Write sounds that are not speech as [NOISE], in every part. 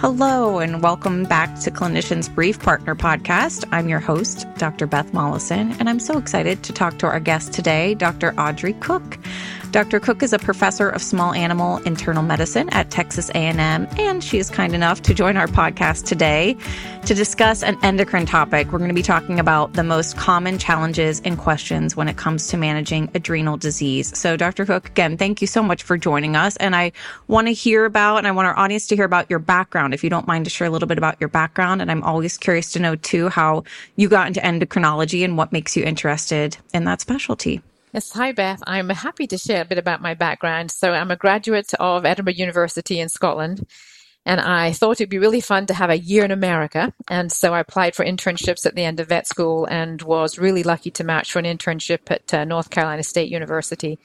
Hello, and welcome back to Clinicians Brief Partner Podcast. I'm your host, Dr. Beth Mollison, and I'm so excited to talk to our guest today, Dr. Audrey Cook. Dr. Cook is a professor of small animal internal medicine at Texas A&M, and she is kind enough to join our podcast today to discuss an endocrine topic. We're going to be talking about the most common challenges and questions when it comes to managing adrenal disease. So, Dr. Cook, again, thank you so much for joining us, and I want to hear about, and I want our audience to hear about your background, if you don't mind to share a little bit about your background. And I'm always curious to know too how you got into endocrinology and what makes you interested in that specialty. Yes, hi Beth. I'm happy to share a bit about my background. So I'm a graduate of Edinburgh University in Scotland, and I thought it'd be really fun to have a year in America. And so I applied for internships at the end of vet school and was really lucky to match for an internship at uh, North Carolina State University.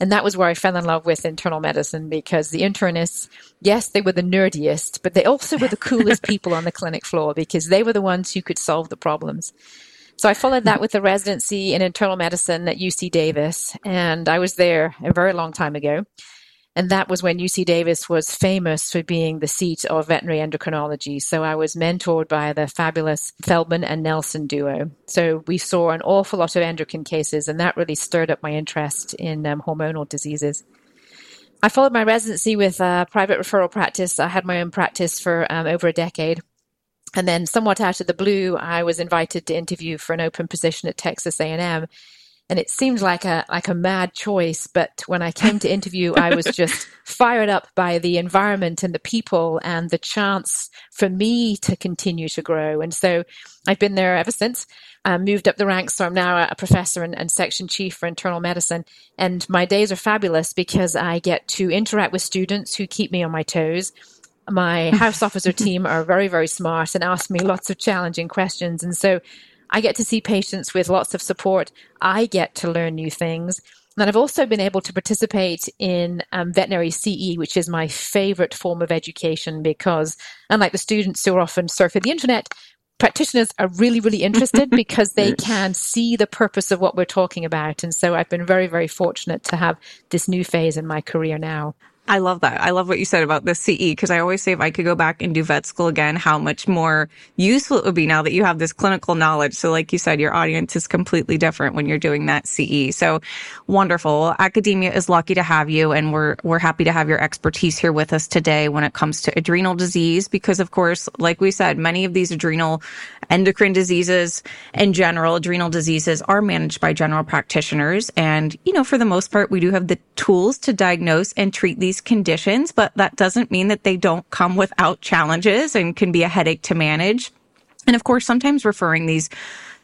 And that was where I fell in love with internal medicine because the internists, yes, they were the nerdiest, but they also were the coolest [LAUGHS] people on the clinic floor because they were the ones who could solve the problems. So I followed that with a residency in internal medicine at UC Davis, and I was there a very long time ago. And that was when UC Davis was famous for being the seat of veterinary endocrinology. So I was mentored by the fabulous Feldman and Nelson duo. So we saw an awful lot of endocrine cases, and that really stirred up my interest in um, hormonal diseases. I followed my residency with a private referral practice. I had my own practice for um, over a decade. And then somewhat out of the blue, I was invited to interview for an open position at Texas A&M. And it seemed like a like a mad choice, but when I came to interview, I was [LAUGHS] just fired up by the environment and the people and the chance for me to continue to grow. And so I've been there ever since. I moved up the ranks, so I'm now a professor and, and section chief for internal medicine. And my days are fabulous because I get to interact with students who keep me on my toes my [LAUGHS] house officer team are very, very smart and ask me lots of challenging questions. And so I get to see patients with lots of support. I get to learn new things. And I've also been able to participate in um, veterinary CE, which is my favorite form of education because, unlike the students who are often surfing the internet, practitioners are really, really interested [LAUGHS] because they can see the purpose of what we're talking about. And so I've been very, very fortunate to have this new phase in my career now. I love that. I love what you said about the CE because I always say if I could go back and do vet school again, how much more useful it would be now that you have this clinical knowledge. So like you said, your audience is completely different when you're doing that CE. So wonderful. Academia is lucky to have you and we're, we're happy to have your expertise here with us today when it comes to adrenal disease because of course, like we said, many of these adrenal endocrine diseases in general, adrenal diseases are managed by general practitioners. And, you know, for the most part, we do have the tools to diagnose and treat these conditions, but that doesn't mean that they don't come without challenges and can be a headache to manage. And of course, sometimes referring these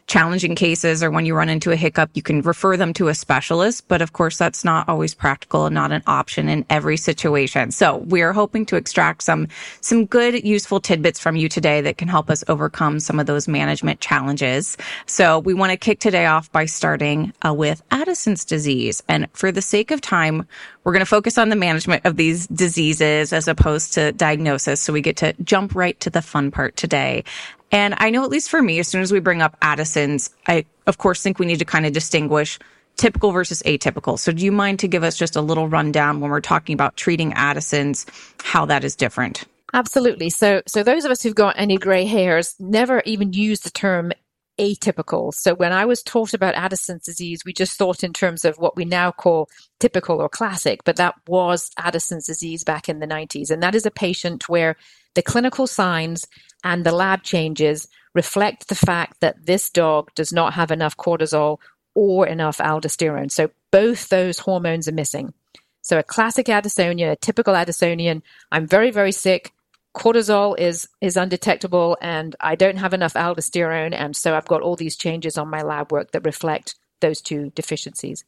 challenging cases or when you run into a hiccup, you can refer them to a specialist. But of course, that's not always practical and not an option in every situation. So we are hoping to extract some, some good, useful tidbits from you today that can help us overcome some of those management challenges. So we want to kick today off by starting uh, with Addison's disease. And for the sake of time, we're going to focus on the management of these diseases as opposed to diagnosis. So we get to jump right to the fun part today. And I know, at least for me, as soon as we bring up Addison's, I, of course, think we need to kind of distinguish typical versus atypical. So do you mind to give us just a little rundown when we're talking about treating Addison's, how that is different? Absolutely. So, so those of us who've got any gray hairs never even use the term atypical. So when I was taught about Addison's disease, we just thought in terms of what we now call typical or classic, but that was Addison's disease back in the 90s. And that is a patient where the clinical signs and the lab changes reflect the fact that this dog does not have enough cortisol or enough aldosterone. So both those hormones are missing. So a classic Addisonian, a typical Addisonian, I'm very, very sick. Cortisol is is undetectable and I don't have enough aldosterone. And so I've got all these changes on my lab work that reflect those two deficiencies.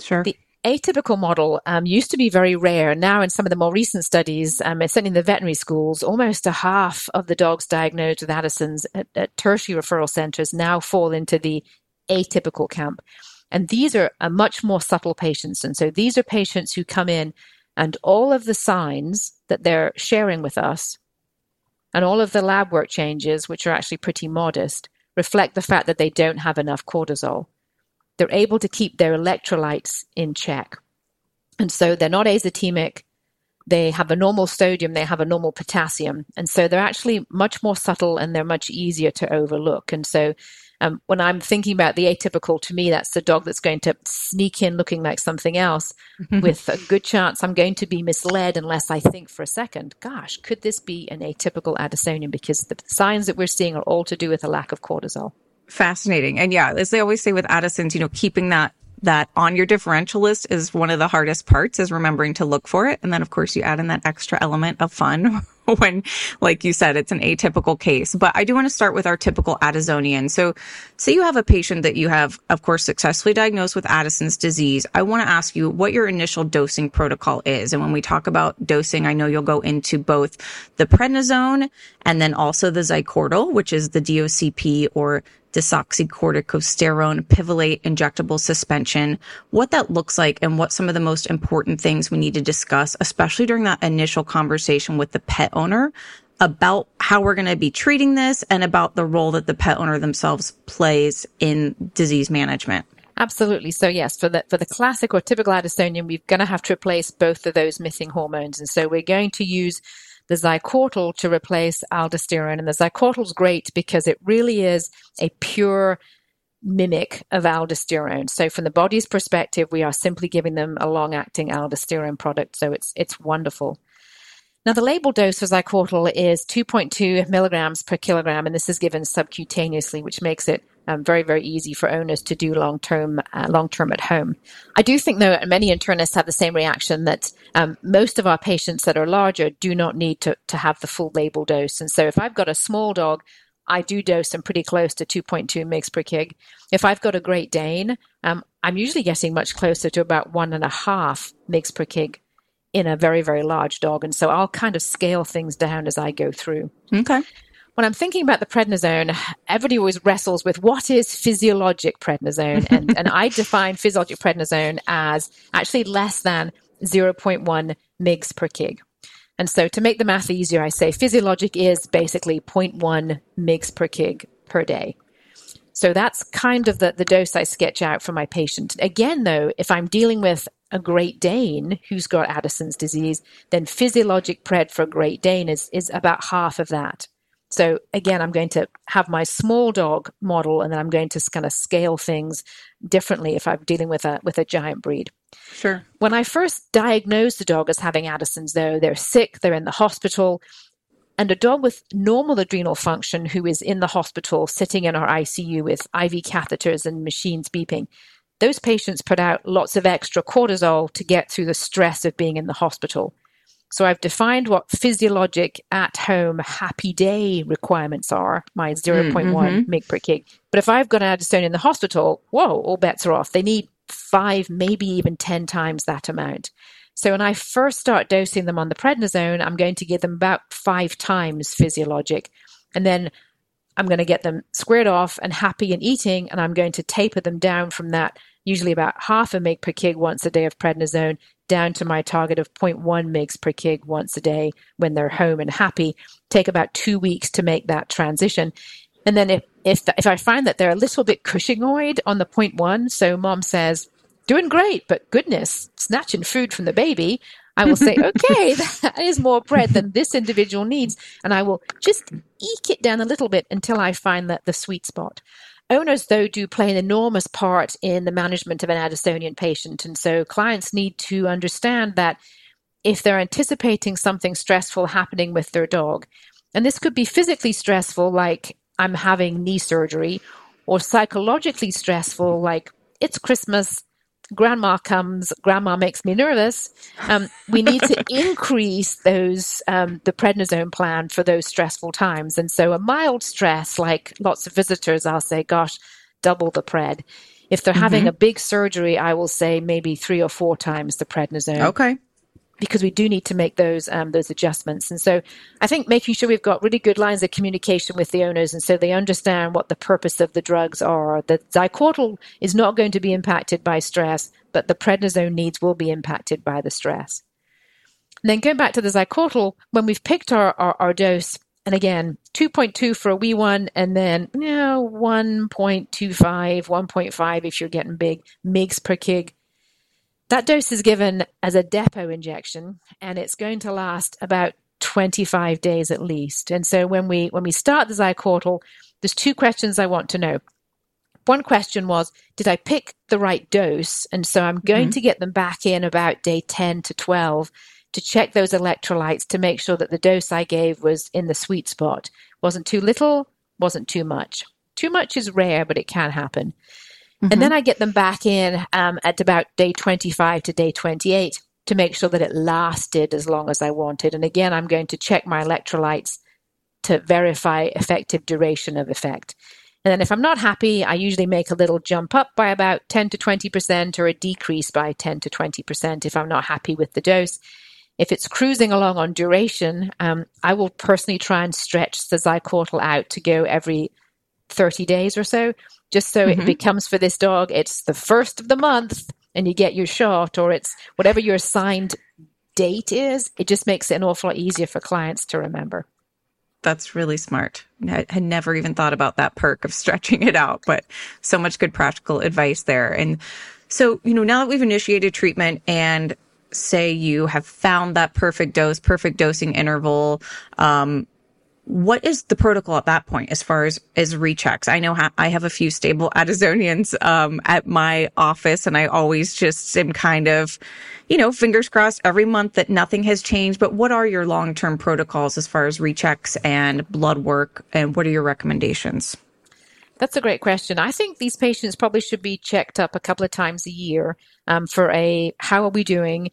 Sure. The atypical model um, used to be very rare. Now, in some of the more recent studies, um, certainly in the veterinary schools, almost a half of the dogs diagnosed with Addison's at, at tertiary referral centers now fall into the atypical camp. And these are a much more subtle patients. And so these are patients who come in and all of the signs that they're sharing with us and all of the lab work changes, which are actually pretty modest, reflect the fact that they don't have enough cortisol they're able to keep their electrolytes in check. And so they're not azotemic, they have a normal sodium, they have a normal potassium. And so they're actually much more subtle and they're much easier to overlook. And so um, when I'm thinking about the atypical, to me, that's the dog that's going to sneak in looking like something else [LAUGHS] with a good chance I'm going to be misled unless I think for a second, gosh, could this be an atypical Addisonian? Because the signs that we're seeing are all to do with a lack of cortisol. Fascinating. And yeah, as they always say with Addison's, you know, keeping that that on your differential list is one of the hardest parts is remembering to look for it. And then of course you add in that extra element of fun [LAUGHS] when, like you said, it's an atypical case. But I do want to start with our typical Addisonian. So say you have a patient that you have, of course, successfully diagnosed with Addison's disease. I want to ask you what your initial dosing protocol is. And when we talk about dosing, I know you'll go into both the prednisone and then also the Zycortal, which is the DOCP or desoxycorticosterone pivalate injectable suspension, what that looks like and what some of the most important things we need to discuss, especially during that initial conversation with the pet owner about how we're going to be treating this and about the role that the pet owner themselves plays in disease management. Absolutely. So yes, for the for the classic or typical Addisonian, we're going to have to replace both of those missing hormones, and so we're going to use the Zycortal to replace aldosterone. And the Zycortal is great because it really is a pure mimic of aldosterone. So from the body's perspective, we are simply giving them a long-acting aldosterone product. So it's it's wonderful. Now, the label dose for Zycortal is 2.2 milligrams per kilogram, and this is given subcutaneously, which makes it um, very, very easy for owners to do long term, uh, long term at home. I do think, though, many internists have the same reaction that um, most of our patients that are larger do not need to, to have the full label dose. And so, if I've got a small dog, I do dose them pretty close to 2.2 mg per kg. If I've got a Great Dane, um, I'm usually getting much closer to about one and a half mg per kg in a very, very large dog. And so I'll kind of scale things down as I go through. Okay. When I'm thinking about the prednisone, everybody always wrestles with what is physiologic prednisone. [LAUGHS] And, and I define physiologic prednisone as actually less than 0.1 mgs per kg. And so to make the math easier, I say physiologic is basically 0.1 mgs per kg per day. So that's kind of the, the dose I sketch out for my patient. Again, though, if I'm dealing with a Great Dane who's got Addison's disease, then physiologic pred for a Great Dane is, is about half of that. So again, I'm going to have my small dog model, and then I'm going to kind of scale things differently if I'm dealing with a with a giant breed. Sure. When I first diagnosed the dog as having Addison's, though, they're sick, they're in the hospital, and a dog with normal adrenal function who is in the hospital sitting in our ICU with IV catheters and machines beeping, those patients put out lots of extra cortisol to get through the stress of being in the hospital. So I've defined what physiologic at home happy day requirements are, my 0.1 mm-hmm. mg per kg. But if I've got an Addisonian in the hospital, whoa, all bets are off. They need five, maybe even 10 times that amount. So when I first start dosing them on the prednisone, I'm going to give them about five times physiologic. And then I'm going to get them squared off and happy and eating, and I'm going to taper them down from that, usually about half a mg per kg once a day of prednisone, down to my target of 0.1 mg per kg once a day when they're home and happy. Take about two weeks to make that transition. And then if, if, if I find that they're a little bit Cushingoid on the 0.1, so mom says, doing great, but goodness, snatching food from the baby, I will say, [LAUGHS] okay, [LAUGHS] that is more pred than this individual needs. And I will just eke it down a little bit until I find that the sweet spot. Owners, though, do play an enormous part in the management of an Addisonian patient. And so clients need to understand that if they're anticipating something stressful happening with their dog, and this could be physically stressful, like I'm having knee surgery, or psychologically stressful, like it's Christmas, grandma comes, grandma makes me nervous. Um, we need to [LAUGHS] increase those um, the prednisone plan for those stressful times. And so a mild stress, like lots of visitors, I'll say, "Gosh, double the pred." If they're mm-hmm. having a big surgery, I will say maybe three or four times the prednisone. Okay because we do need to make those um, those adjustments. And so I think making sure we've got really good lines of communication with the owners, and so they understand what the purpose of the drugs are. That Zycortal is not going to be impacted by stress, but the prednisone needs will be impacted by the stress. And then going back to the Zycortal, when we've picked our, our, our dose, and again, 2.2 for a wee one, and then you know, 1.25, 1.5 if you're getting big, mgs per kg That dose is given as a depot injection and it's going to last about 25 days at least. And so when we when we start the Zycortal, there's two questions I want to know. One question was, did I pick the right dose? And so I'm going mm-hmm. to get them back in about day 10 to 12 to check those electrolytes to make sure that the dose I gave was in the sweet spot. Wasn't too little, wasn't too much. Too much is rare, but it can happen. Mm-hmm. And then I get them back in um, at about day 25 to day 28 to make sure that it lasted as long as I wanted. And again, I'm going to check my electrolytes to verify effective duration of effect. And then if I'm not happy, I usually make a little jump up by about 10 to 20% or a decrease by 10 to 20% if I'm not happy with the dose. If it's cruising along on duration, um, I will personally try and stretch the Zycortal out to go every 30 days or so, just so mm-hmm. it becomes for this dog, it's the first of the month and you get your shot, or it's whatever your assigned date is. It just makes it an awful lot easier for clients to remember. That's really smart. I had never even thought about that perk of [LAUGHS] stretching it out, but so much good practical advice there. And so, you know, now that we've initiated treatment and say you have found that perfect dose, perfect dosing interval, um, what is the protocol at that point as far as as rechecks? I know ha- I have a few stable Addisonians um, at my office, and I always just am kind of, you know, fingers crossed every month that nothing has changed. But what are your long term protocols as far as rechecks and blood work, and what are your recommendations? That's a great question. I think these patients probably should be checked up a couple of times a year um, for a how are we doing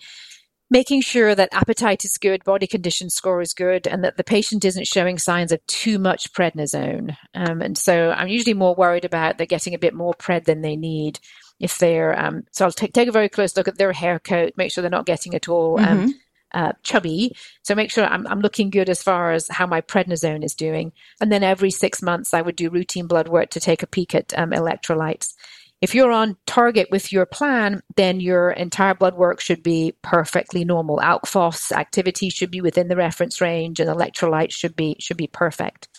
making sure that appetite is good, body condition score is good, and that the patient isn't showing signs of too much prednisone. Um, and so I'm usually more worried about they're getting a bit more pred than they need. If they're, um, so I'll take, take a very close look at their hair coat, make sure they're not getting at all um, mm-hmm. uh, chubby. So make sure I'm, I'm looking good as far as how my prednisone is doing. And then every six months, I would do routine blood work to take a peek at um, electrolytes. If you're on target with your plan, then your entire blood work should be perfectly normal. Alk activity should be within the reference range and electrolytes should be should be perfect.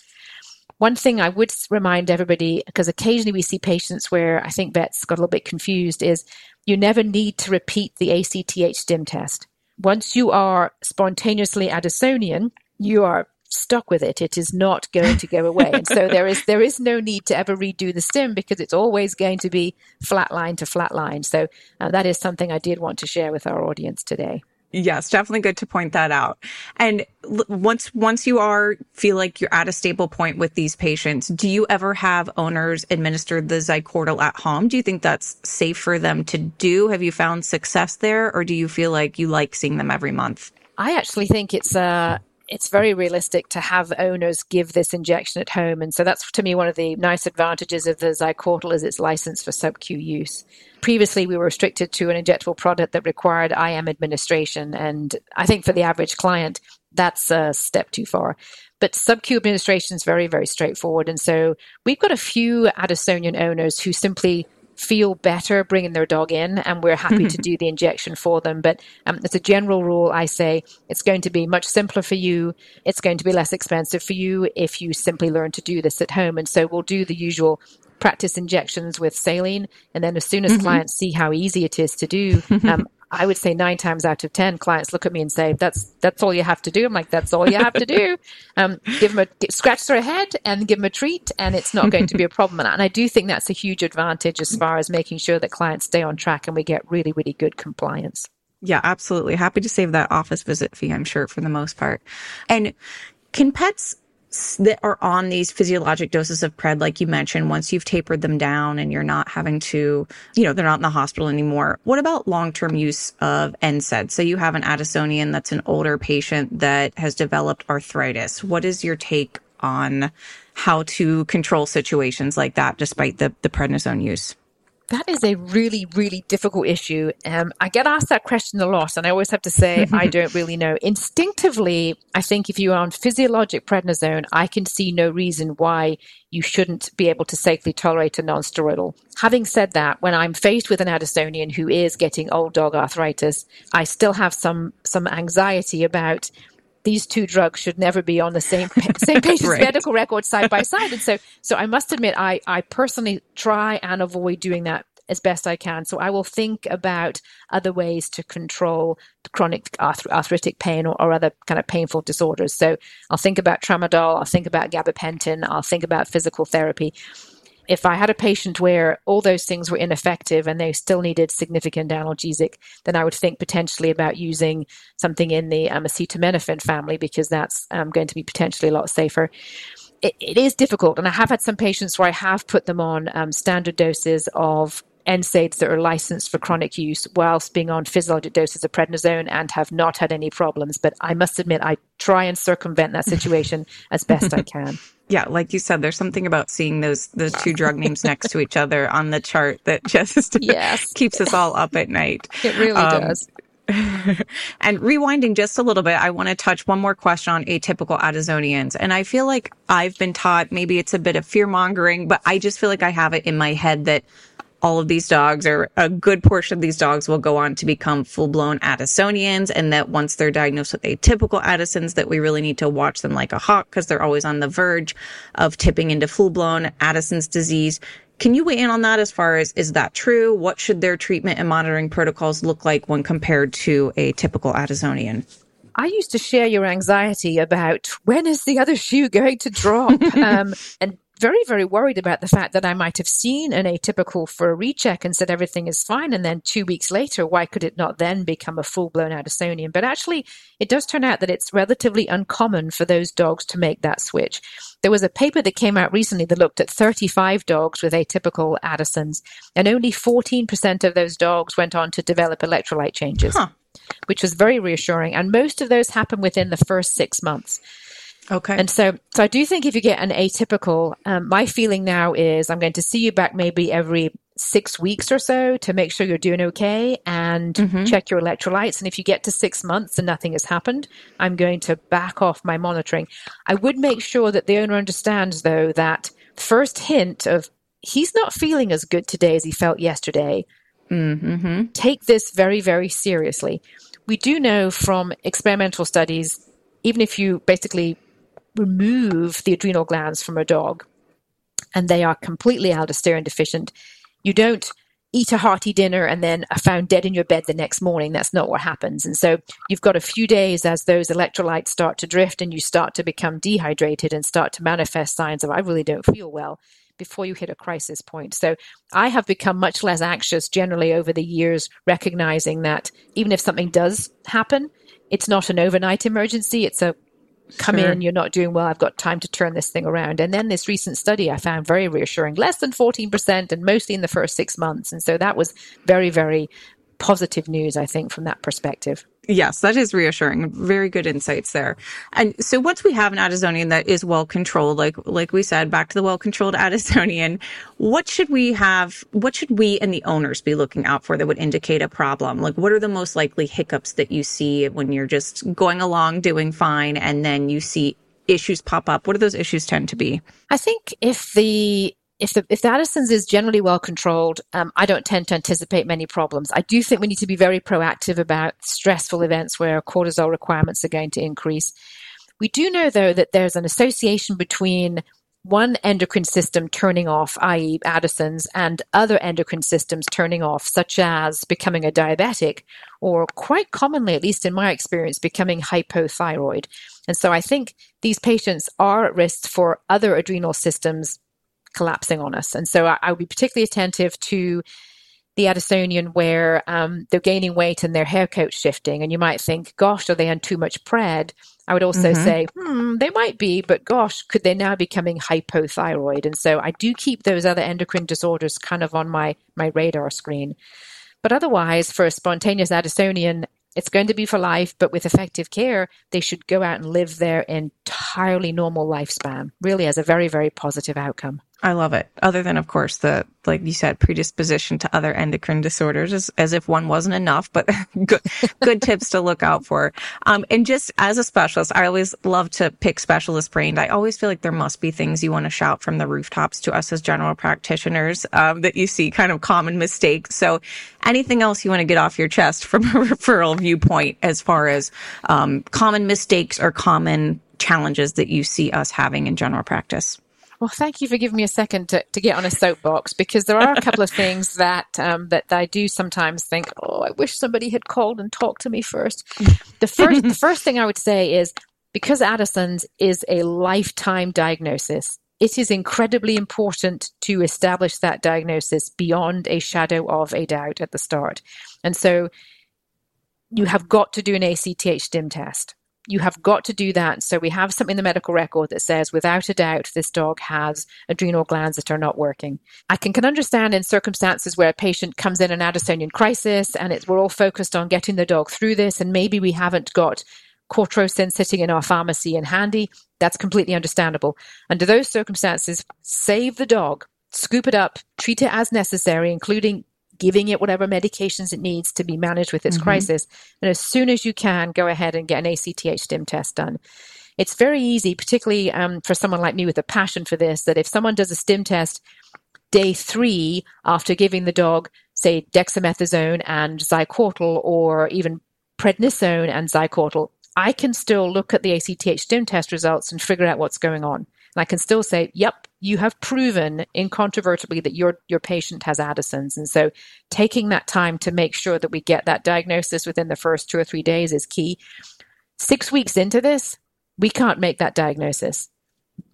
One thing I would remind everybody, because occasionally we see patients where I think vets got a little bit confused, is you never need to repeat the ACTH stim test. Once you are spontaneously Addisonian, you are stuck with it. It is not going to go away. and so there is there is no need to ever redo the stim because it's always going to be flatline to flatline. So uh, that is something I did want to share with our audience today. Yes, definitely good to point that out. And once once you are feel like you're at a stable point with these patients, do you ever have owners administer the Zycortal at home? Do you think that's safe for them to do? Have you found success there, or do you feel like you like seeing them every month? I actually think it's uh, it's very realistic to have owners give this injection at home. And so that's to me one of the nice advantages of the Zycortal is its license for sub-Q use. Previously, we were restricted to an injectable product that required IM administration. And I think for the average client, that's a step too far. But sub-Q administration is very, very straightforward. And so we've got a few Addisonian owners who simply feel better bringing their dog in, and we're happy to [LAUGHS] do the injection for them. But um, as a general rule, I say it's going to be much simpler for you. It's going to be less expensive for you if you simply learn to do this at home. And so we'll do the usual practice injections with saline. And then as soon as mm-hmm. clients see how easy it is to do, um, [LAUGHS] I would say nine times out of ten, clients look at me and say, "That's that's all you have to do." I'm like, "That's all you have to do." [LAUGHS] Um, give them a scratch their head and give them a treat, and it's not going to be a problem. And I do think that's a huge advantage as far as making sure that clients stay on track and we get really, really good compliance. Yeah, absolutely. Happy to save that office visit fee, I'm sure, for the most part. And can pets that are on these physiologic doses of pred, like you mentioned, once you've tapered them down and you're not having to, you know, they're not in the hospital anymore. What about long-term use of NSAID? So you have an Addisonian that's an older patient that has developed arthritis. What is your take on how to control situations like that despite the, the prednisone use? That is a really, really difficult issue. Um, I get asked that question a lot, and I always have to say, [LAUGHS] I don't really know. Instinctively, I think if you are on physiologic prednisone, I can see no reason why you shouldn't be able to safely tolerate a nonsteroidal. Having said that, when I'm faced with an Addisonian who is getting old dog arthritis, I still have some some anxiety about these two drugs should never be on the same [LAUGHS] same patient's right. medical record side by side. And so, so I must admit, I I personally try and avoid doing that as best I can. So I will think about other ways to control chronic arth- arthritic pain or, or, other kind of painful disorders. So I'll think about tramadol, I'll think about gabapentin, I'll think about physical therapy. If I had a patient where all those things were ineffective and they still needed significant analgesic, then I would think potentially about using something in the um, acetaminophen family because that's um, going to be potentially a lot safer it, it is difficult. And I have had some patients where I have put them on um, standard doses of NSAIDs that are licensed for chronic use whilst being on physiologic doses of prednisone and have not had any problems. But I must admit, I try and circumvent that situation [LAUGHS] as best I can. Yeah, like you said, there's something about seeing those those two drug names next to each other on the chart that [LAUGHS] just yes. keeps us all up at night. [LAUGHS] It really um, does. and rewinding just a little bit, I want to touch one more question on atypical Addisonians. And I feel like I've been taught maybe it's a bit of fear mongering, but I just feel like I have it in my head that all of these dogs or a good portion of these dogs will go on to become full blown Addisonians. And that once they're diagnosed with atypical Addisons, that we really need to watch them like a hawk because they're always on the verge of tipping into full blown Addison's disease. Can you weigh in on that as far as is that true? What should their treatment and monitoring protocols look like when compared to a typical Addisonian? I used to share your anxiety about when is the other shoe going to drop? [LAUGHS] um, and very, very worried about the fact that I might have seen an atypical for a recheck and said everything is fine. And then two weeks later, why could it not then become a full blown Addisonian? But actually, it does turn out that it's relatively uncommon for those dogs to make that switch. There was a paper that came out recently that looked at 35 dogs with atypical Addisons, and only 14% of those dogs went on to develop electrolyte changes. Huh which was very reassuring. And most of those happen within the first six months. Okay. And so, so I do think if you get an atypical, um, my feeling now is I'm going to see you back maybe every six weeks or so to make sure you're doing okay and mm-hmm. check your electrolytes. And if you get to six months and nothing has happened, I'm going to back off my monitoring. I would make sure that the owner understands though that first hint of he's not feeling as good today as he felt yesterday. Mm-hmm. Take this very, very seriously. We do know from experimental studies, even if you basically remove the adrenal glands from a dog and they are completely aldosterone deficient, you don't eat a hearty dinner and then are found dead in your bed the next morning. That's not what happens. And so you've got a few days as those electrolytes start to drift and you start to become dehydrated and start to manifest signs of, I really don't feel well before you hit a crisis point. So I have become much less anxious generally over the years, recognizing that even if something does happen, it's not an overnight emergency. It's a come sure. in, you're not doing well, I've got time to turn this thing around. And then this recent study I found very reassuring, less than 14% and mostly in the first six months. And so that was very, very positive news, I think, from that perspective. Yes, that is reassuring. Very good insights there. And so once we have an Addisonian that is well controlled, like like we said, back to the well controlled [LAUGHS] Addisonian, what should we have? What should we and the owners be looking out for that would indicate a problem? Like, what are the most likely hiccups that you see when you're just going along doing fine, and then you see issues pop up? What do those issues tend to be? I think if the if the if the Addison's is generally well controlled, um, I don't tend to anticipate many problems. I do think we need to be very proactive about stressful events where cortisol requirements are going to increase. We do know though that there's an association between one endocrine system turning off, i.e., Addison's, and other endocrine systems turning off, such as becoming a diabetic, or quite commonly, at least in my experience, becoming hypothyroid. And so I think these patients are at risk for other adrenal systems collapsing on us. And so I, I would be particularly attentive to the Addisonian where um, they're gaining weight and their hair coat shifting. And you might think, gosh, are they on too much pred? I would also mm-hmm. say, hmm, they might be, but gosh, could they now be becoming hypothyroid? And so I do keep those other endocrine disorders kind of on my, my radar screen. But otherwise, for a spontaneous Addisonian, it's going to be for life, but with effective care, they should go out and live their entirely normal lifespan, really as a very, very positive outcome. I love it. Other than, of course, the, like you said, predisposition to other endocrine disorders as, as if one wasn't enough, but [LAUGHS] good, good tips to look out for. Um, and just as a specialist, I always love to pick specialist brained. I always feel like there must be things you want to shout from the rooftops to us as general practitioners, um, that you see kind of common mistakes. So anything else you want to get off your chest from a [LAUGHS] referral viewpoint as far as, um, common mistakes or common challenges that you see us having in general practice? Well, thank you for giving me a second to, to get on a soapbox because there are a couple of [LAUGHS] things that um, that I do sometimes think, oh, I wish somebody had called and talked to me first. The first the [LAUGHS] first thing I would say is because Addison's is a lifetime diagnosis, it is incredibly important to establish that diagnosis beyond a shadow of a doubt at the start. And so you have got to do an ACTH stim test you have got to do that. So we have something in the medical record that says, without a doubt, this dog has adrenal glands that are not working. I can, can understand in circumstances where a patient comes in an Addisonian crisis and it's, we're all focused on getting the dog through this, and maybe we haven't got Cortrosyn sitting in our pharmacy and handy. That's completely understandable. Under those circumstances, save the dog, scoop it up, treat it as necessary, including giving it whatever medications it needs to be managed with its mm-hmm. crisis. And as soon as you can, go ahead and get an ACTH stim test done. It's very easy, particularly um, for someone like me with a passion for this, that if someone does a stim test day three after giving the dog, say, dexamethasone and Zycortal or even prednisone and Zycortal, I can still look at the ACTH stim test results and figure out what's going on. And I can still say, yep, you have proven incontrovertibly that your, your patient has Addison's. And so taking that time to make sure that we get that diagnosis within the first two or three days is key. Six weeks into this, we can't make that diagnosis.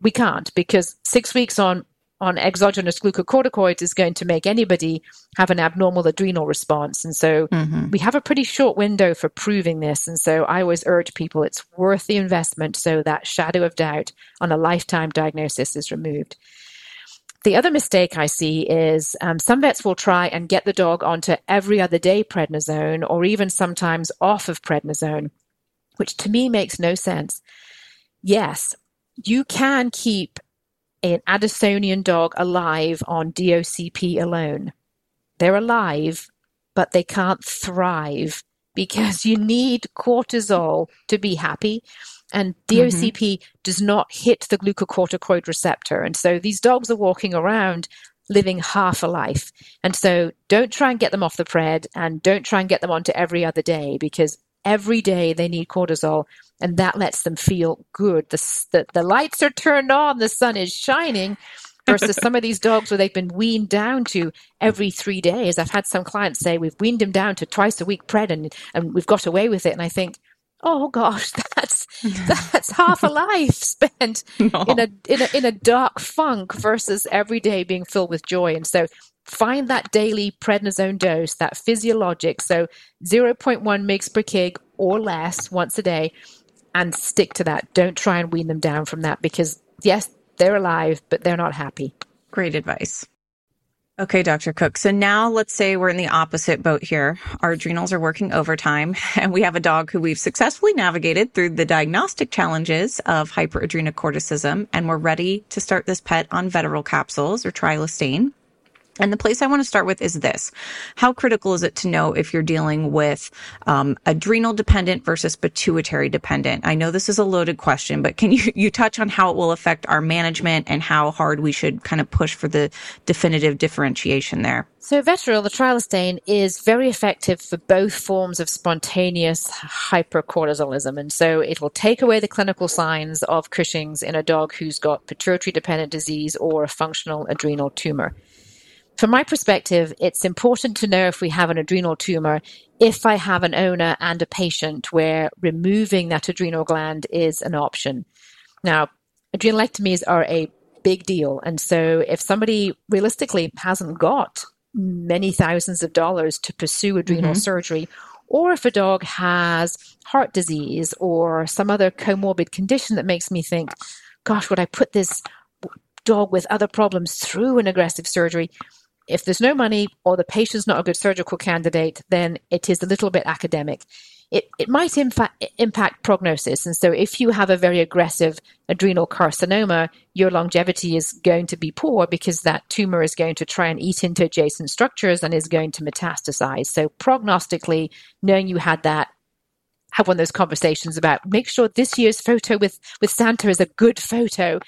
We can't because six weeks on on exogenous glucocorticoids is going to make anybody have an abnormal adrenal response. And so mm-hmm. we have a pretty short window for proving this. And so I always urge people it's worth the investment so that shadow of doubt on a lifetime diagnosis is removed. The other mistake I see is um, some vets will try and get the dog onto every other day prednisone or even sometimes off of prednisone, which to me makes no sense. Yes, you can keep an Addisonian dog alive on DOCP alone. They're alive, but they can't thrive because you need cortisol to be happy. And DOCP mm-hmm. does not hit the glucocorticoid receptor. And so these dogs are walking around living half a life. And so don't try and get them off the pred and don't try and get them onto every other day because every day they need cortisol and that lets them feel good. The, the, the lights are turned on, the sun is shining. Versus [LAUGHS] some of these dogs where they've been weaned down to every three days. I've had some clients say we've weaned them down to twice a week pred and, and we've got away with it. And I think, oh gosh, [LAUGHS] that's that's half a life spent [LAUGHS] no. in a in a in a dark funk versus every day being filled with joy. And so find that daily prednisone dose, that physiologic, so 0.1 mg per kg or less once a day, and stick to that. Don't try and wean them down from that because, yes, they're alive, but they're not happy. Great advice. Okay, Dr. Cook. So now let's say we're in the opposite boat here. Our adrenals are working overtime [LAUGHS] and we have a dog who we've successfully navigated through the diagnostic challenges of hyperadrenocorticism and we're ready to start this pet on Vetoryl capsules or trilostane. And the place I want to start with is this. How critical is it to know if you're dealing with um, adrenal dependent versus pituitary dependent? I know this is a loaded question, but can you, [LAUGHS] you touch on how it will affect our management and how hard we should kind of push for the definitive differentiation there? So Vetoryl, the trilostane, is very effective for both forms of spontaneous hypercortisolism. And so it will take away the clinical signs of Cushing's in a dog who's got pituitary dependent disease or a functional adrenal tumor. From my perspective, it's important to know if we have an adrenal tumor if I have an owner and a patient where removing that adrenal gland is an option. Now, adrenalectomies are a big deal. And so if somebody realistically hasn't got many thousands of dollars to pursue adrenal mm-hmm. surgery, or if a dog has heart disease or some other comorbid condition that makes me think, gosh, would I put this dog with other problems through an aggressive surgery? If there's no money or the patient's not a good surgical candidate, then it is a little bit academic. It, it might infa- impact prognosis. And so if you have a very aggressive adrenal carcinoma, your longevity is going to be poor because that tumor is going to try and eat into adjacent structures and is going to metastasize. So prognostically, knowing you had that have one of those conversations about make sure this year's photo with with Santa is a good photo.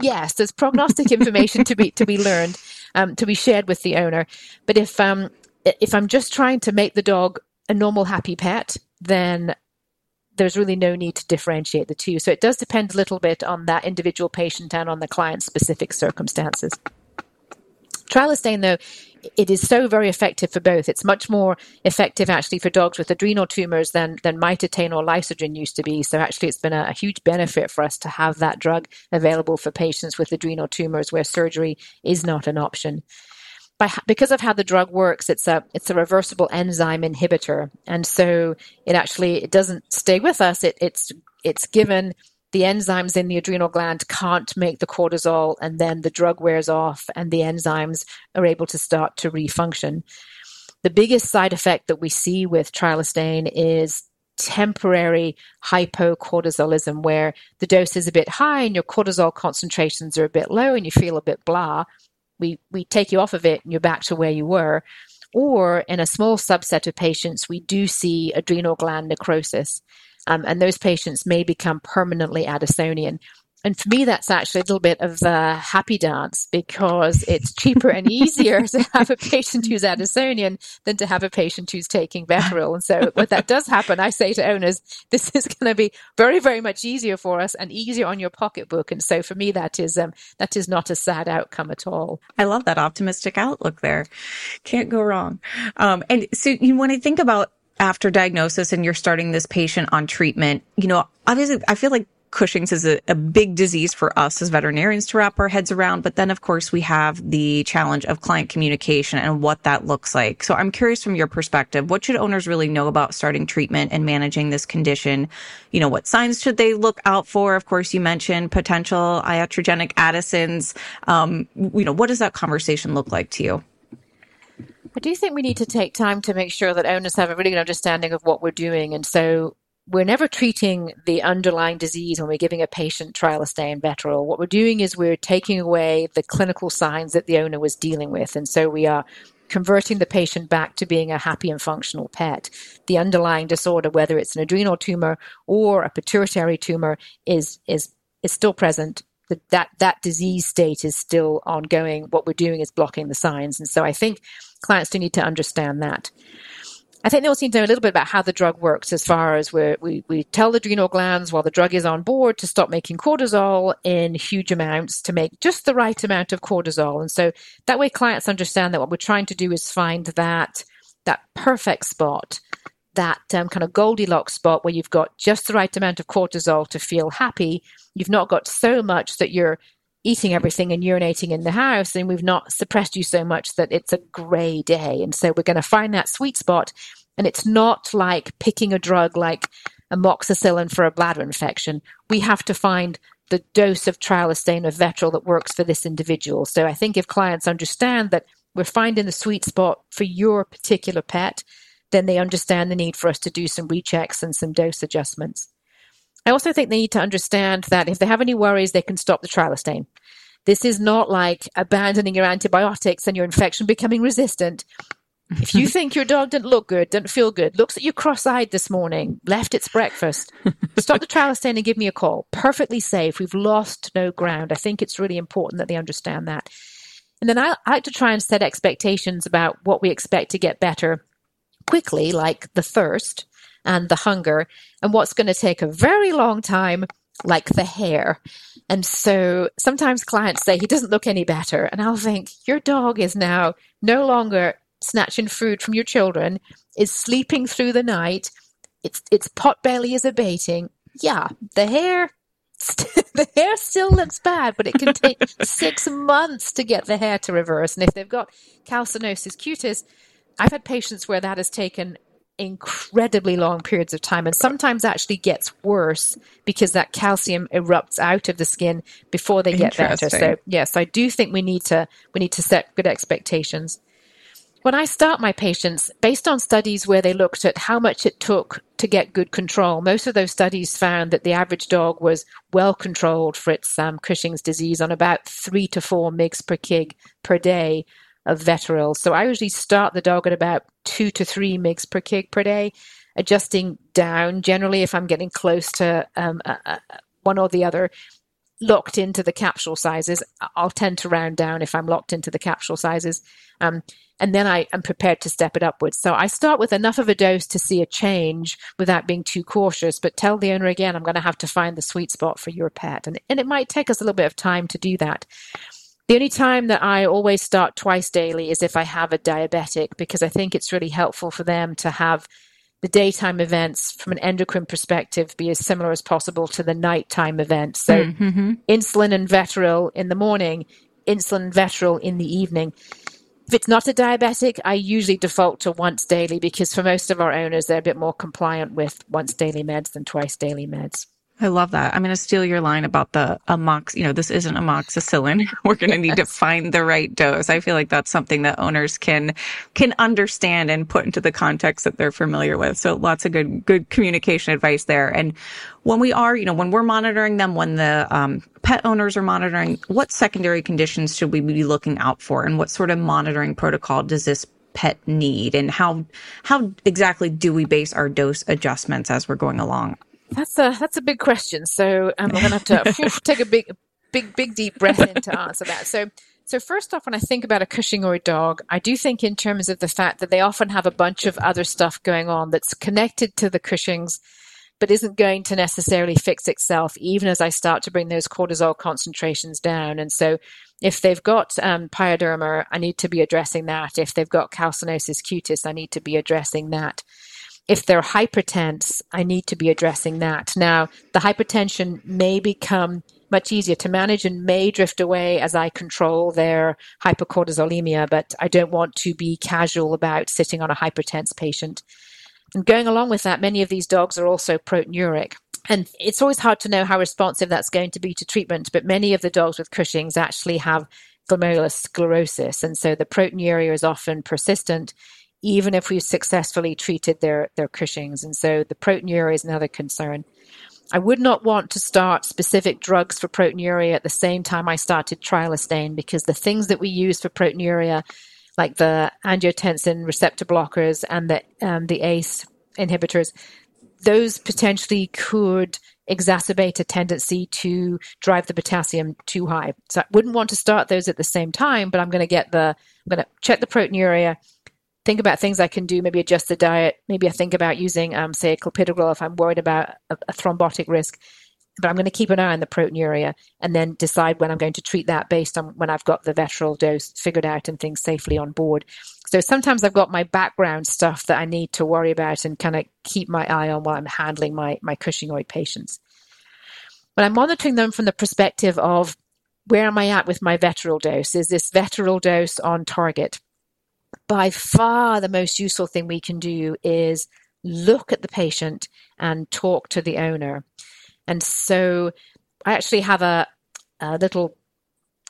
Yes, there's prognostic [LAUGHS] information to be to be learned um, to be shared with the owner. But if um, if I'm just trying to make the dog a normal, happy pet, then there's really no need to differentiate the two. So it does depend a little bit on that individual patient and on the client's specific circumstances. Trilostane, though, it is so very effective for both. It's much more effective actually for dogs with adrenal tumors than than mitotane or Lysodren used to be. So actually, it's been a, a huge benefit for us to have that drug available for patients with adrenal tumors where surgery is not an option. By, because of how the drug works, it's a it's a reversible enzyme inhibitor, and so it actually it doesn't stay with us. It, it's it's given the enzymes in the adrenal gland can't make the cortisol, and then the drug wears off, and the enzymes are able to start to refunction. The biggest side effect that we see with trilostane is temporary hypocortisolism, where the dose is a bit high and your cortisol concentrations are a bit low and you feel a bit blah. We, we take you off of it and you're back to where you were. Or in a small subset of patients, we do see adrenal gland necrosis. Um, and those patients may become permanently Addisonian. And for me, that's actually a little bit of a happy dance because it's cheaper and easier to have a patient who's Addisonian than to have a patient who's taking Vetoryl. And so when that does happen, I say to owners, this is going to be very, very much easier for us and easier on your pocketbook. And so for me, that is, um, that is not a sad outcome at all. I love that optimistic outlook there. Can't go wrong. Um, and so you, when I think about after diagnosis and you're starting this patient on treatment, you know, obviously I feel like Cushing's is a, a, big disease for us as veterinarians to wrap our heads around. But then, of course, we have the challenge of client communication and what that looks like. So I'm curious from your perspective, what should owners really know about starting treatment and managing this condition? You know, what signs should they look out for? Of course, you mentioned potential iatrogenic Addisons. Um, you know, what does that conversation look like to you? I do think we need to take time to make sure that owners have a really good understanding of what we're doing. And so we're never treating the underlying disease when we're giving a patient trilostane Vetoryl. What we're doing is we're taking away the clinical signs that the owner was dealing with. And so we are converting the patient back to being a happy and functional pet. The underlying disorder, whether it's an adrenal tumor or a pituitary tumor, is, is, is still present that that that disease state is still ongoing. What we're doing is blocking the signs, and so I think clients do need to understand that. I think they also need to know a little bit about how the drug works as far as we we tell the adrenal glands while the drug is on board to stop making cortisol in huge amounts to make just the right amount of cortisol. And so that way clients understand that what we're trying to do is find that that perfect spot that um, kind of Goldilocks spot where you've got just the right amount of cortisol to feel happy. You've not got so much that you're eating everything and urinating in the house, and we've not suppressed you so much that it's a grey day. And so we're going to find that sweet spot. And it's not like picking a drug like amoxicillin for a bladder infection. We have to find the dose of trilostane or Vetoryl that works for this individual. So I think if clients understand that we're finding the sweet spot for your particular pet, then they understand the need for us to do some rechecks and some dose adjustments. I also think they need to understand that if they have any worries, they can stop the trilostane. This is not like abandoning your antibiotics and your infection becoming resistant. If you [LAUGHS] think your dog didn't look good, didn't feel good, looks at you cross-eyed this morning, left its breakfast, [LAUGHS] stop the trilostane and give me a call. Perfectly safe. We've lost no ground. I think it's really important that they understand that. And then I, I like to try and set expectations about what we expect to get better quickly, like the thirst and the hunger, and what's going to take a very long time, like the hair. And so sometimes clients say he doesn't look any better. And I'll think, your dog is now no longer snatching food from your children, is sleeping through the night, its, its pot belly is abating. Yeah, the hair [LAUGHS] the hair still looks bad, but it can take [LAUGHS] six months to get the hair to reverse. And if they've got calcinosis cutis, I've had patients where that has taken incredibly long periods of time and sometimes actually gets worse because that calcium erupts out of the skin before they get better. So yes, I do think we need to we need to set good expectations. When I start my patients, based on studies where they looked at how much it took to get good control, most of those studies found that the average dog was well controlled for its um, Cushing's disease on about three to four mg per kg per day of. So I usually start the dog at about two to three mgs per kg per day, adjusting down generally if I'm getting close to um, one or the other. locked into the capsule sizes, I'll tend to round down if I'm locked into the capsule sizes. Um, and then I am prepared to step it upwards. So I start with enough of a dose to see a change without being too cautious, but tell the owner again, I'm going to have to find the sweet spot for your pet. And, and it might take us a little bit of time to do that. The only time that I always start twice daily is if I have a diabetic, because I think it's really helpful for them to have the daytime events from an endocrine perspective be as similar as possible to the nighttime events. So mm-hmm. insulin and Vetoryl in the morning, insulin and Vetoryl in the evening. If it's not a diabetic, I usually default to once daily because for most of our owners, they're a bit more compliant with once daily meds than twice daily meds. I love that. I'm going to steal your line about the amox. You know, this isn't amoxicillin. [LAUGHS] We're going to need to find the right dose. I feel like that's something that owners can can understand and put into the context that they're familiar with. So lots of good good communication advice there. And when we are, you know, when we're monitoring them, when the um, pet owners are monitoring, what secondary conditions should we be looking out for, and what sort of monitoring protocol does this pet need, and how how exactly do we base our dose adjustments as we're going along? That's a that's a big question. So um, I'm going to have to [LAUGHS] take a big, big, big deep breath in to answer that. So, so first off, when I think about a Cushingoid dog, I do think in terms of the fact that they often have a bunch of other stuff going on that's connected to the Cushing's, but isn't going to necessarily fix itself, even as I start to bring those cortisol concentrations down. And so, if they've got um, pyoderma, I need to be addressing that. If they've got calcinosis cutis, I need to be addressing that if they're hypertense, I need to be addressing that. Now, the hypertension may become much easier to manage and may drift away as I control their hypercortisolemia, but I don't want to be casual about sitting on a hypertense patient. And going along with that, many of these dogs are also proteinuric. And it's always hard to know how responsive that's going to be to treatment, but many of the dogs with Cushing's actually have glomerulosclerosis. And so the proteinuria is often persistent even if we've successfully treated their, their Cushing's. And so the proteinuria is another concern. I would not want to start specific drugs for proteinuria at the same time I started trilostane because the things that we use for proteinuria, like the angiotensin receptor blockers and the um, the ACE inhibitors, those potentially could exacerbate a tendency to drive the potassium too high. So I wouldn't want to start those at the same time, but I'm going to get the I'm going to check the proteinuria, think about things I can do, maybe adjust the diet. Maybe I think about using, um, say, a clopidogrel if I'm worried about a, a, thrombotic risk. But I'm going to keep an eye on the proteinuria and then decide when I'm going to treat that based on when I've got the Vetoryl dose figured out and things safely on board. So sometimes I've got my background stuff that I need to worry about and kind of keep my eye on while I'm handling my, my Cushingoid patients. But I'm monitoring them from the perspective of where am I at with my Vetoryl dose? Is this Vetoryl dose on target? By far the most useful thing we can do is look at the patient and talk to the owner. And so I actually have a, a little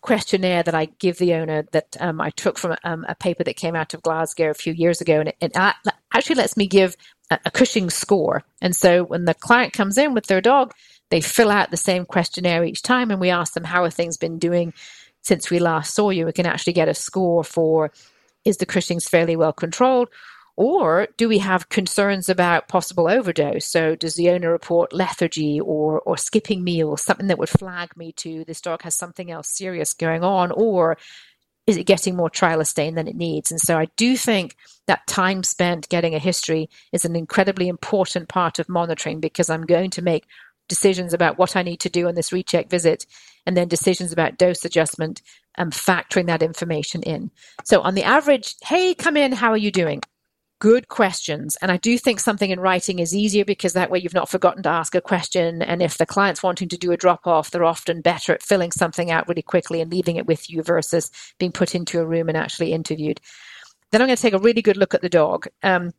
questionnaire that I give the owner that um, I took from um, a paper that came out of Glasgow a few years ago. And it, it actually lets me give a, a Cushing score. And so when the client comes in with their dog, they fill out the same questionnaire each time and we ask them, How have things been doing since we last saw you? We can actually get a score for is the Cushing's fairly well controlled? Or do we have concerns about possible overdose? So does the owner report lethargy or, or skipping meals, something that would flag me to this dog has something else serious going on? Or is it getting more trilostane than it needs? And so I do think that time spent getting a history is an incredibly important part of monitoring because I'm going to make decisions about what I need to do on this recheck visit and then decisions about dose adjustment and factoring that information in. So on the average, hey, come in, how are you doing? Good questions. And I do think something in writing is easier because that way you've not forgotten to ask a question. And if the client's wanting to do a drop off, they're often better at filling something out really quickly and leaving it with you versus being put into a room and actually interviewed. Then I'm going to take a really good look at the dog. Um,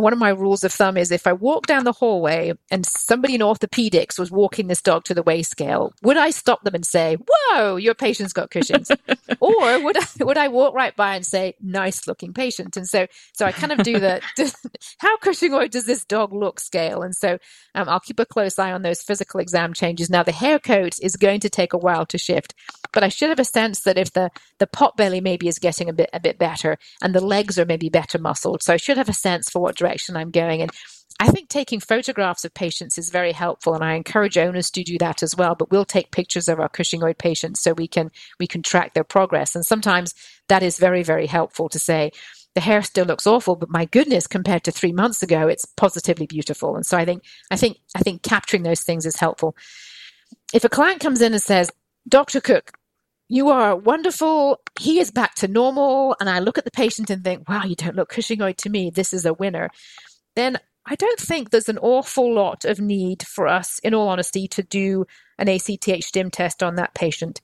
one of my rules of thumb is if I walk down the hallway and somebody in orthopedics was walking this dog to the weigh scale, would I stop them and say, "Whoa, your patient's got Cushing's," [LAUGHS] or would I would I walk right by and say, "Nice looking patient"? And so so I kind of do the [LAUGHS] how Cushingoid does this dog look scale, and so um, I'll keep a close eye on those physical exam changes. Now the hair coat is going to take a while to shift, but I should have a sense that if the the pot belly maybe is getting a bit a bit better and the legs are maybe better muscled, so I should have a sense for what direction I'm going. And I think taking photographs of patients is very helpful, and I encourage owners to do that as well. But we'll take pictures of our Cushingoid patients so we can we can track their progress. And sometimes that is very very helpful to say the hair still looks awful, but my goodness, compared to three months ago, it's positively beautiful. And so I think I think I think capturing those things is helpful. If a client comes in and says, Dr. Cook, you are wonderful. He is back to normal. And I look at the patient and think, wow, you don't look Cushingoid to me. This is a winner. Then I don't think there's an awful lot of need for us, in all honesty, to do an ACTH stim test on that patient.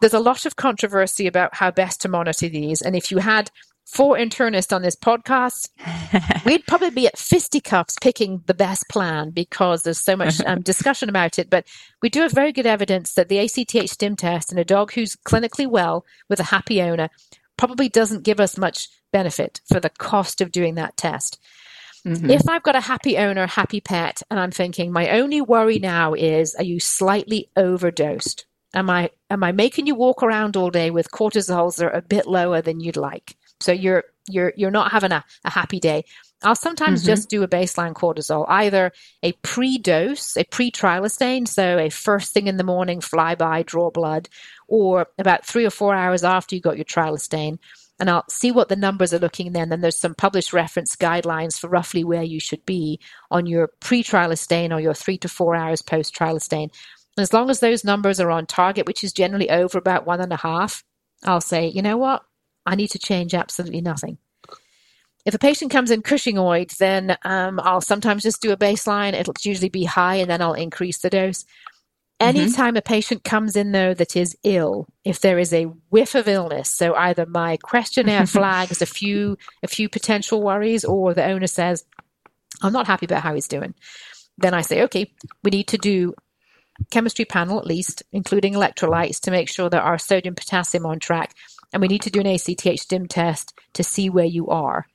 There's a lot of controversy about how best to monitor these. And if you had four internists on this podcast, [LAUGHS] we'd probably be at fisticuffs picking the best plan because there's so much um, [LAUGHS] discussion about it. But we do have very good evidence that the ACTH stim test in a dog who's clinically well with a happy owner probably doesn't give us much benefit for the cost of doing that test. Mm-hmm. If I've got a happy owner, happy pet, and I'm thinking my only worry now is are you slightly overdosed? Am I am I making you walk around all day with cortisols that are a bit lower than you'd like? So you're you're you're not having a, a happy day. I'll sometimes mm-hmm. just do a baseline cortisol, either a pre-dose, a pre-trilostane, so a first thing in the morning flyby, draw blood, or about three or four hours after you got your trilostane. And I'll see what the numbers are looking then. Then there's some published reference guidelines for roughly where you should be on your pre-trilostane or your three to four hours post-trilostane. As long as those numbers are on target, which is generally over about one and a half, I'll say, you know what? I need to change absolutely nothing. If a patient comes in Cushingoid, then um, I'll sometimes just do a baseline. It'll usually be high, and then I'll increase the dose. Anytime mm-hmm. a patient comes in, though, that is ill, if there is a whiff of illness, so either my questionnaire [LAUGHS] flags a few a few potential worries, or the owner says, "I'm not happy about how he's doing," then I say, "Okay, we need to do chemistry panel at least, including electrolytes, to make sure that our sodium potassium on track and we need to do an ACTH stim test to see where you are.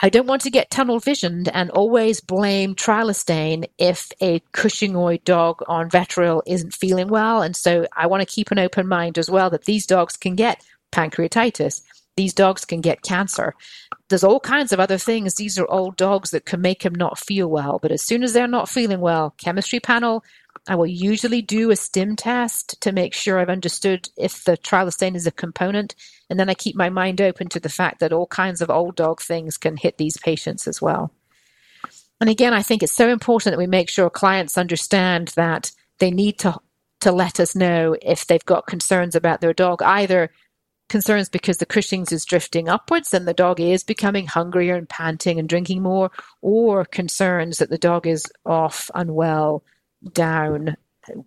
I don't want to get tunnel visioned and always blame trilostane if a Cushingoid dog on Vetoryl isn't feeling well. And so I want to keep an open mind as well that these dogs can get pancreatitis. These dogs can get cancer. There's all kinds of other things. These are old dogs that can make them not feel well. But as soon as they're not feeling well, chemistry panel, I will usually do a stim test to make sure I've understood if the trilostane is a component. And then I keep my mind open to the fact that all kinds of old dog things can hit these patients as well. And again, I think it's so important that we make sure clients understand that they need to, to let us know if they've got concerns about their dog, either concerns because the Cushing's is drifting upwards and the dog is becoming hungrier and panting and drinking more, or concerns that the dog is off, unwell, down.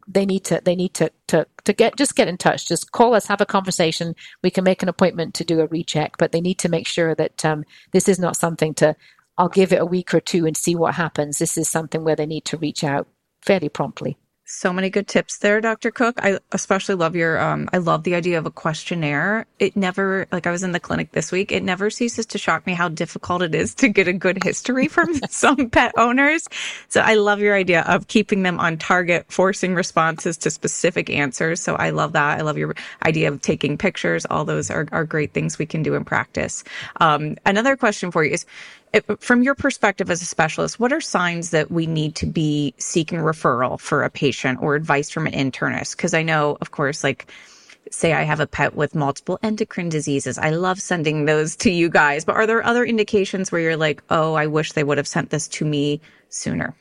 They need to they need to, to to get just get in touch. Just call us have a conversation. We can make an appointment to do a recheck but they need to make sure that um, this is not something to i'll give it a week or two and see what happens. This is something where they need to reach out fairly promptly so many good tips there, Dr. Cook. I especially love your, um, I love the idea of a questionnaire. It never, like I was in the clinic this week, it never ceases to shock me how difficult it is to get a good history from [LAUGHS] some pet owners. So I love your idea of keeping them on target, forcing responses to specific answers. So I love that. I love your idea of taking pictures. All those are, are great things we can do in practice. Um, another question for you is, from your perspective as a specialist, what are signs that we need to be seeking referral for a patient or advice from an internist? Because I know, of course, like, say I have a pet with multiple endocrine diseases. I love sending those to you guys, but are there other indications where you're like, oh, I wish they would have sent this to me sooner?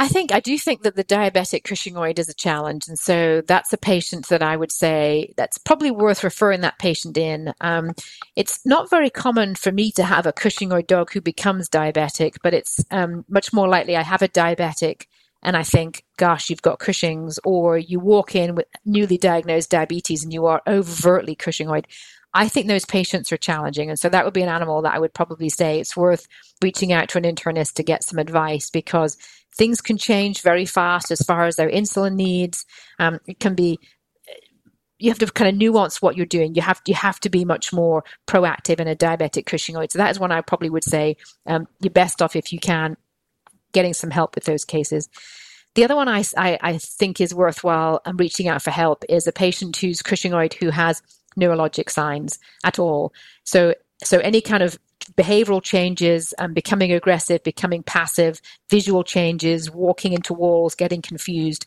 I think I do think that the diabetic Cushingoid is a challenge, and so that's a patient that I would say that's probably worth referring that patient in. Um, it's not very common for me to have a Cushingoid dog who becomes diabetic, but it's um, much more likely I have a diabetic and I think, gosh, you've got Cushing's, or you walk in with newly diagnosed diabetes and you are overtly Cushingoid. I think those patients are challenging. And so that would be an animal that I would probably say it's worth reaching out to an internist to get some advice because things can change very fast as far as their insulin needs. Um, it can be you have to kind of nuance what you're doing. You have you have to be much more proactive in a diabetic Cushingoid. So that is one I probably would say um, you're best off if you can getting some help with those cases. The other one I, I, I think is worthwhile and reaching out for help is a patient who's Cushingoid who has neurologic signs at all. So so any kind of behavioral changes, um, becoming aggressive, becoming passive, visual changes, walking into walls, getting confused.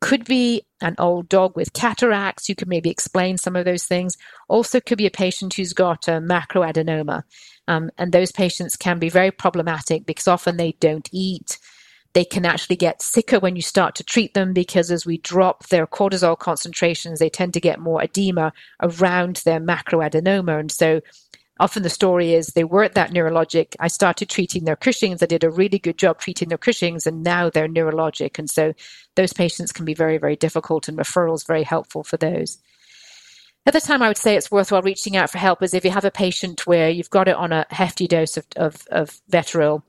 Could be an old dog with cataracts. You could maybe explain some of those things. Also, could be a patient who's got a macroadenoma. Um, and those patients can be very problematic because often they don't eat. They can actually get sicker when you start to treat them because as we drop their cortisol concentrations, they tend to get more edema around their macroadenoma. And so often the story is they weren't that neurologic. I started treating their Cushing's. I did a really good job treating their Cushing's, and now they're neurologic. And so those patients can be very, very difficult, and referrals very helpful for those. At the time, I would say it's worthwhile reaching out for help is if you have a patient where you've got it on a hefty dose of, of, of Vetoryl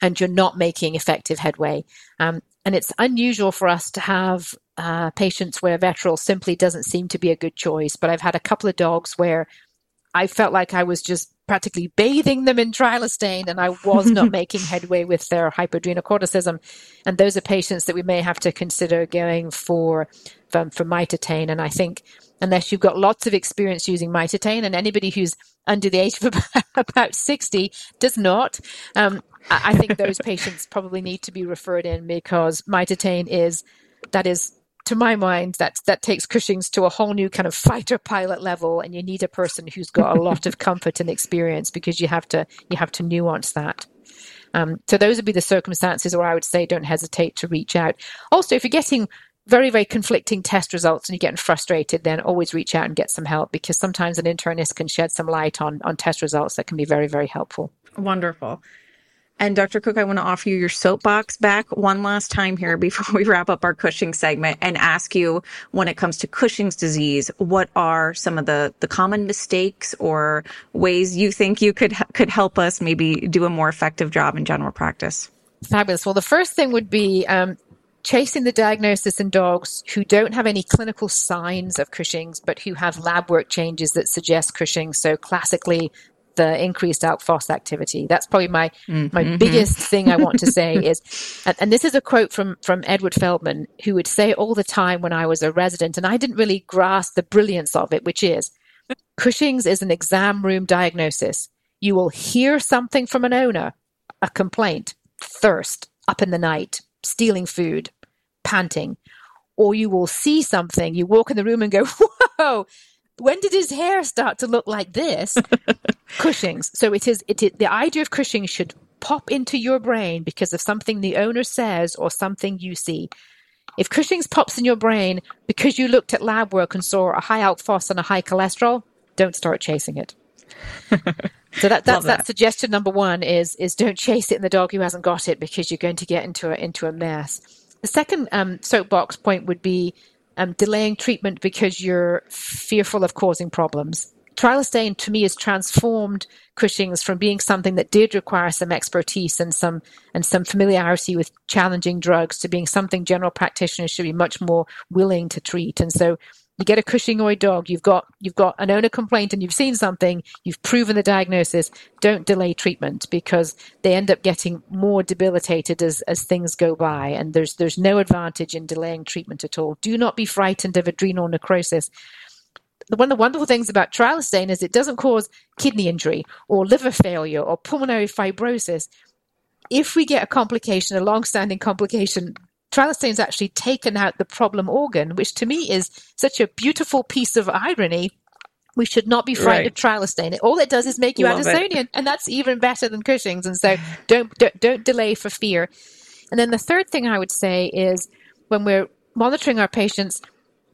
and you're not making effective headway. Um, and it's unusual for us to have uh, patients where Vetoryl simply doesn't seem to be a good choice. But I've had a couple of dogs where I felt like I was just practically bathing them in trilostane and I was not [LAUGHS] making headway with their hypoadrenocorticism. And those are patients that we may have to consider going for, for, for mitotane. And I think unless you've got lots of experience using mitotane and anybody who's under the age of [LAUGHS] about 60 does not, um, I think those patients probably need to be referred in because mitotane is, that is to my mind, that that takes Cushing's to a whole new kind of fighter pilot level, and you need a person who's got a lot of [LAUGHS] comfort and experience because you have to you have to nuance that. Um, so those would be the circumstances where I would say don't hesitate to reach out. Also, if you're getting very very conflicting test results and you're getting frustrated, then always reach out and get some help because sometimes an internist can shed some light on on test results that can be very very helpful. Wonderful. And Dr. Cook, I want to offer you your soapbox back one last time here before we wrap up our Cushing segment and ask you when it comes to Cushing's disease, what are some of the, the common mistakes or ways you think you could, could help us maybe do a more effective job in general practice? Fabulous. Well, the first thing would be um, chasing the diagnosis in dogs who don't have any clinical signs of Cushing's, but who have lab work changes that suggest Cushing's. So classically, the increased phos activity. That's probably my mm-hmm. my biggest thing I want to say [LAUGHS] is, and, and, this is a quote from from Edward Feldman, who would say all the time when I was a resident, and I didn't really grasp the brilliance of it, which is, Cushing's is an exam room diagnosis. You will hear something from an owner, a complaint, thirst, up in the night, stealing food, panting, or you will see something. You walk in the room and go, [LAUGHS] whoa when did his hair start to look like this? [LAUGHS] Cushing's. So it is, it is, the idea of Cushing should pop into your brain because of something the owner says or something you see. If Cushing's pops in your brain because you looked at lab work and saw a high alk phos and a high cholesterol, don't start chasing it. [LAUGHS] so that, that's that. that suggestion number one is is don't chase it in the dog who hasn't got it because you're going to get into a into a mess. The second um, soapbox point would be um, delaying treatment because you're fearful of causing problems. Trilostane to me has transformed Cushing's from being something that did require some expertise and some and some familiarity with challenging drugs to being something general practitioners should be much more willing to treat. And so you get a Cushingoid dog, you've got you've got an owner complaint and you've seen something, you've proven the diagnosis, don't delay treatment because they end up getting more debilitated as, as things go by. And there's there's no advantage in delaying treatment at all. Do not be frightened of adrenal necrosis. One of the wonderful things about trilostane is it doesn't cause kidney injury or liver failure or pulmonary fibrosis. If we get a complication, a long-standing complication, Trilostane's actually taken out the problem organ, which to me is such a beautiful piece of irony. We should not be frightened right. of trilostane. All it does is make you Love it. and that's even better than Cushing's. And so don't, don't don't delay for fear. And then the third thing I would say is when we're monitoring our patients,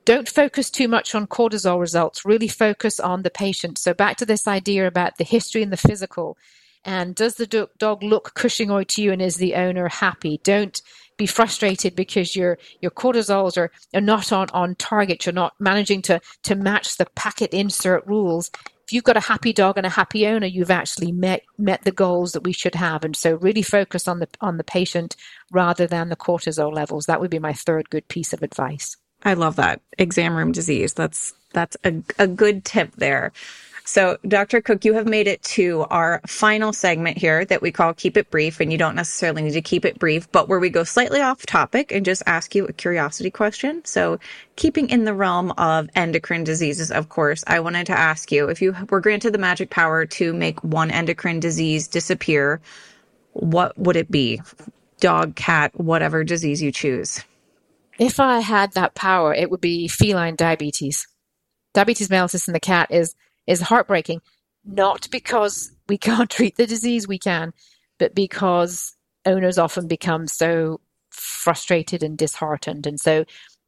don't focus too much on cortisol results. Really focus on the patient. So back to this idea about the history and the physical. And does the dog look Cushingoid to you, and is the owner happy? Don't be frustrated because your your cortisols are, are not on, on target. You're not managing to to match the packet insert rules. If you've got a happy dog and a happy owner, you've actually met met the goals that we should have. And so really focus on the on the patient rather than the cortisol levels. That would be my third good piece of advice. I love that. Exam room disease. That's that's a, a good tip there. So, Dr. Cook, you have made it to our final segment here that we call Keep It Brief. And you don't necessarily need to keep it brief, but where we go slightly off topic and just ask you a curiosity question. So, keeping in the realm of endocrine diseases, of course, I wanted to ask you if you were granted the magic power to make one endocrine disease disappear, what would it be? Dog, cat, whatever disease you choose. If I had that power, it would be feline diabetes. Diabetes mellitus in the cat is is heartbreaking, not because we [LAUGHS] can't treat the disease, we can, but because owners often become so frustrated and disheartened. And so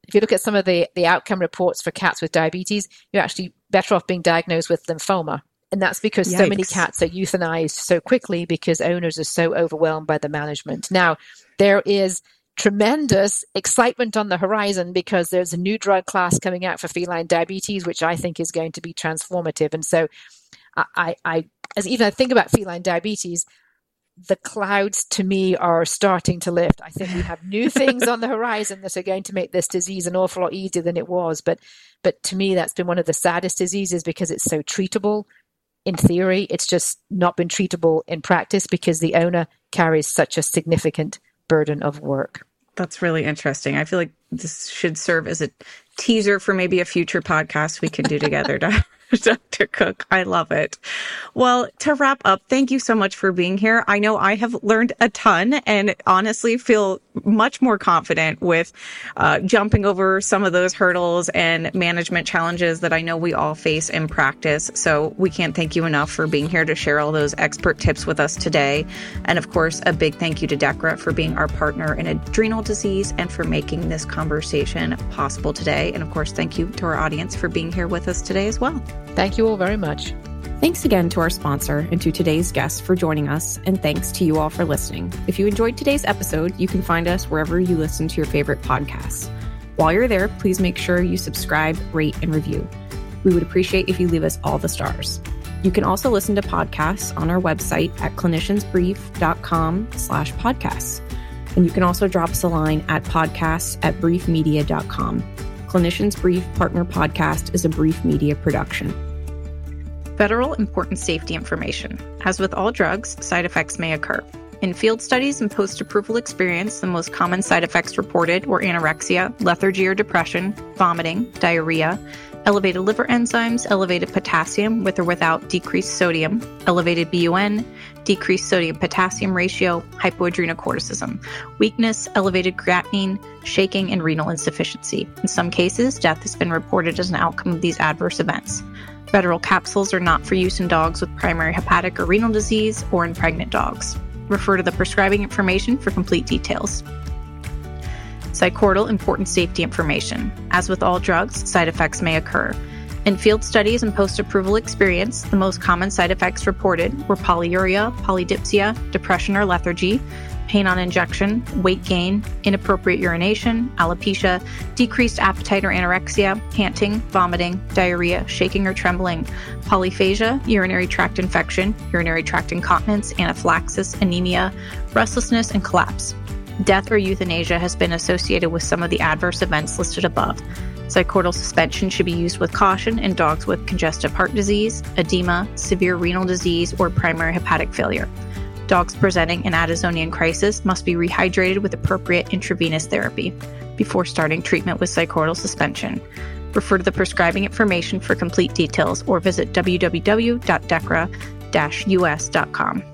if you look at some of the, the outcome reports for cats with diabetes, you're actually better off being diagnosed with lymphoma. And that's because Yikes. so many cats are euthanized so quickly because owners are so overwhelmed by the management. Now, there is tremendous excitement on the horizon because there's a new drug class coming out for feline diabetes, which I think is going to be transformative. And so, I, I as even I think about feline diabetes, the clouds to me are starting to lift. I think we have new [LAUGHS] things on the horizon that are going to make this disease an awful lot easier than it was. But, but to me, that's been one of the saddest diseases because it's so treatable. In theory, it's just not been treatable in practice because the owner carries such a significant burden of work. That's really interesting. I feel like this should serve as a teaser for maybe a future podcast we can do together. [LAUGHS] [LAUGHS] Dr. Cook. I love it. Well, to wrap up, thank you so much for being here. I know I have learned a ton and honestly feel much more confident with uh, jumping over some of those hurdles and management challenges that I know we all face in practice. So we can't thank you enough for being here to share all those expert tips with us today. And of course, a big thank you to Dechra for being our partner in adrenal disease and for making this conversation possible today. And of course, thank you to our audience for being here with us today as well. Thank you all very much. Thanks again to our sponsor and to today's guests for joining us, and thanks to you all for listening. If you enjoyed today's episode, you can find us wherever you listen to your favorite podcasts. While you're there, please make sure you subscribe, rate, and review. We would appreciate if you leave us all the stars. You can also listen to podcasts on our website at cliniciansbrief.com slash podcasts. And you can also drop us a line at podcasts at briefmedia.com. Clinicians Brief Partner Podcast is a brief media production. Vetoryl important safety information. As with all drugs, side effects may occur. In field studies and post approval experience, the most common side effects reported were anorexia, lethargy or depression, vomiting, diarrhea, elevated liver enzymes, elevated potassium with or without decreased sodium, elevated BUN, decreased sodium potassium ratio, hypoadrenocorticism, weakness, elevated creatinine, shaking, and renal insufficiency. In some cases, death has been reported as an outcome of these adverse events. Vetoryl capsules are not for use in dogs with primary hepatic or renal disease or in pregnant dogs. Refer to the prescribing information for complete details. Zycortal important safety information. As with all drugs, side effects may occur. In field studies and post approval experience, the most common side effects reported were polyuria, polydipsia, depression or lethargy, pain on injection, weight gain, inappropriate urination, alopecia, decreased appetite or anorexia, panting, vomiting, diarrhea, shaking or trembling, polyphagia, urinary tract infection, urinary tract incontinence, anaphylaxis, anemia, restlessness, and collapse. Death or euthanasia has been associated with some of the adverse events listed above. Zycortal suspension should be used with caution in dogs with congestive heart disease, edema, severe renal disease, or primary hepatic failure. Dogs presenting an Addisonian crisis must be rehydrated with appropriate intravenous therapy before starting treatment with Zycortal suspension. Refer to the prescribing information for complete details or visit www.dechra-us.com.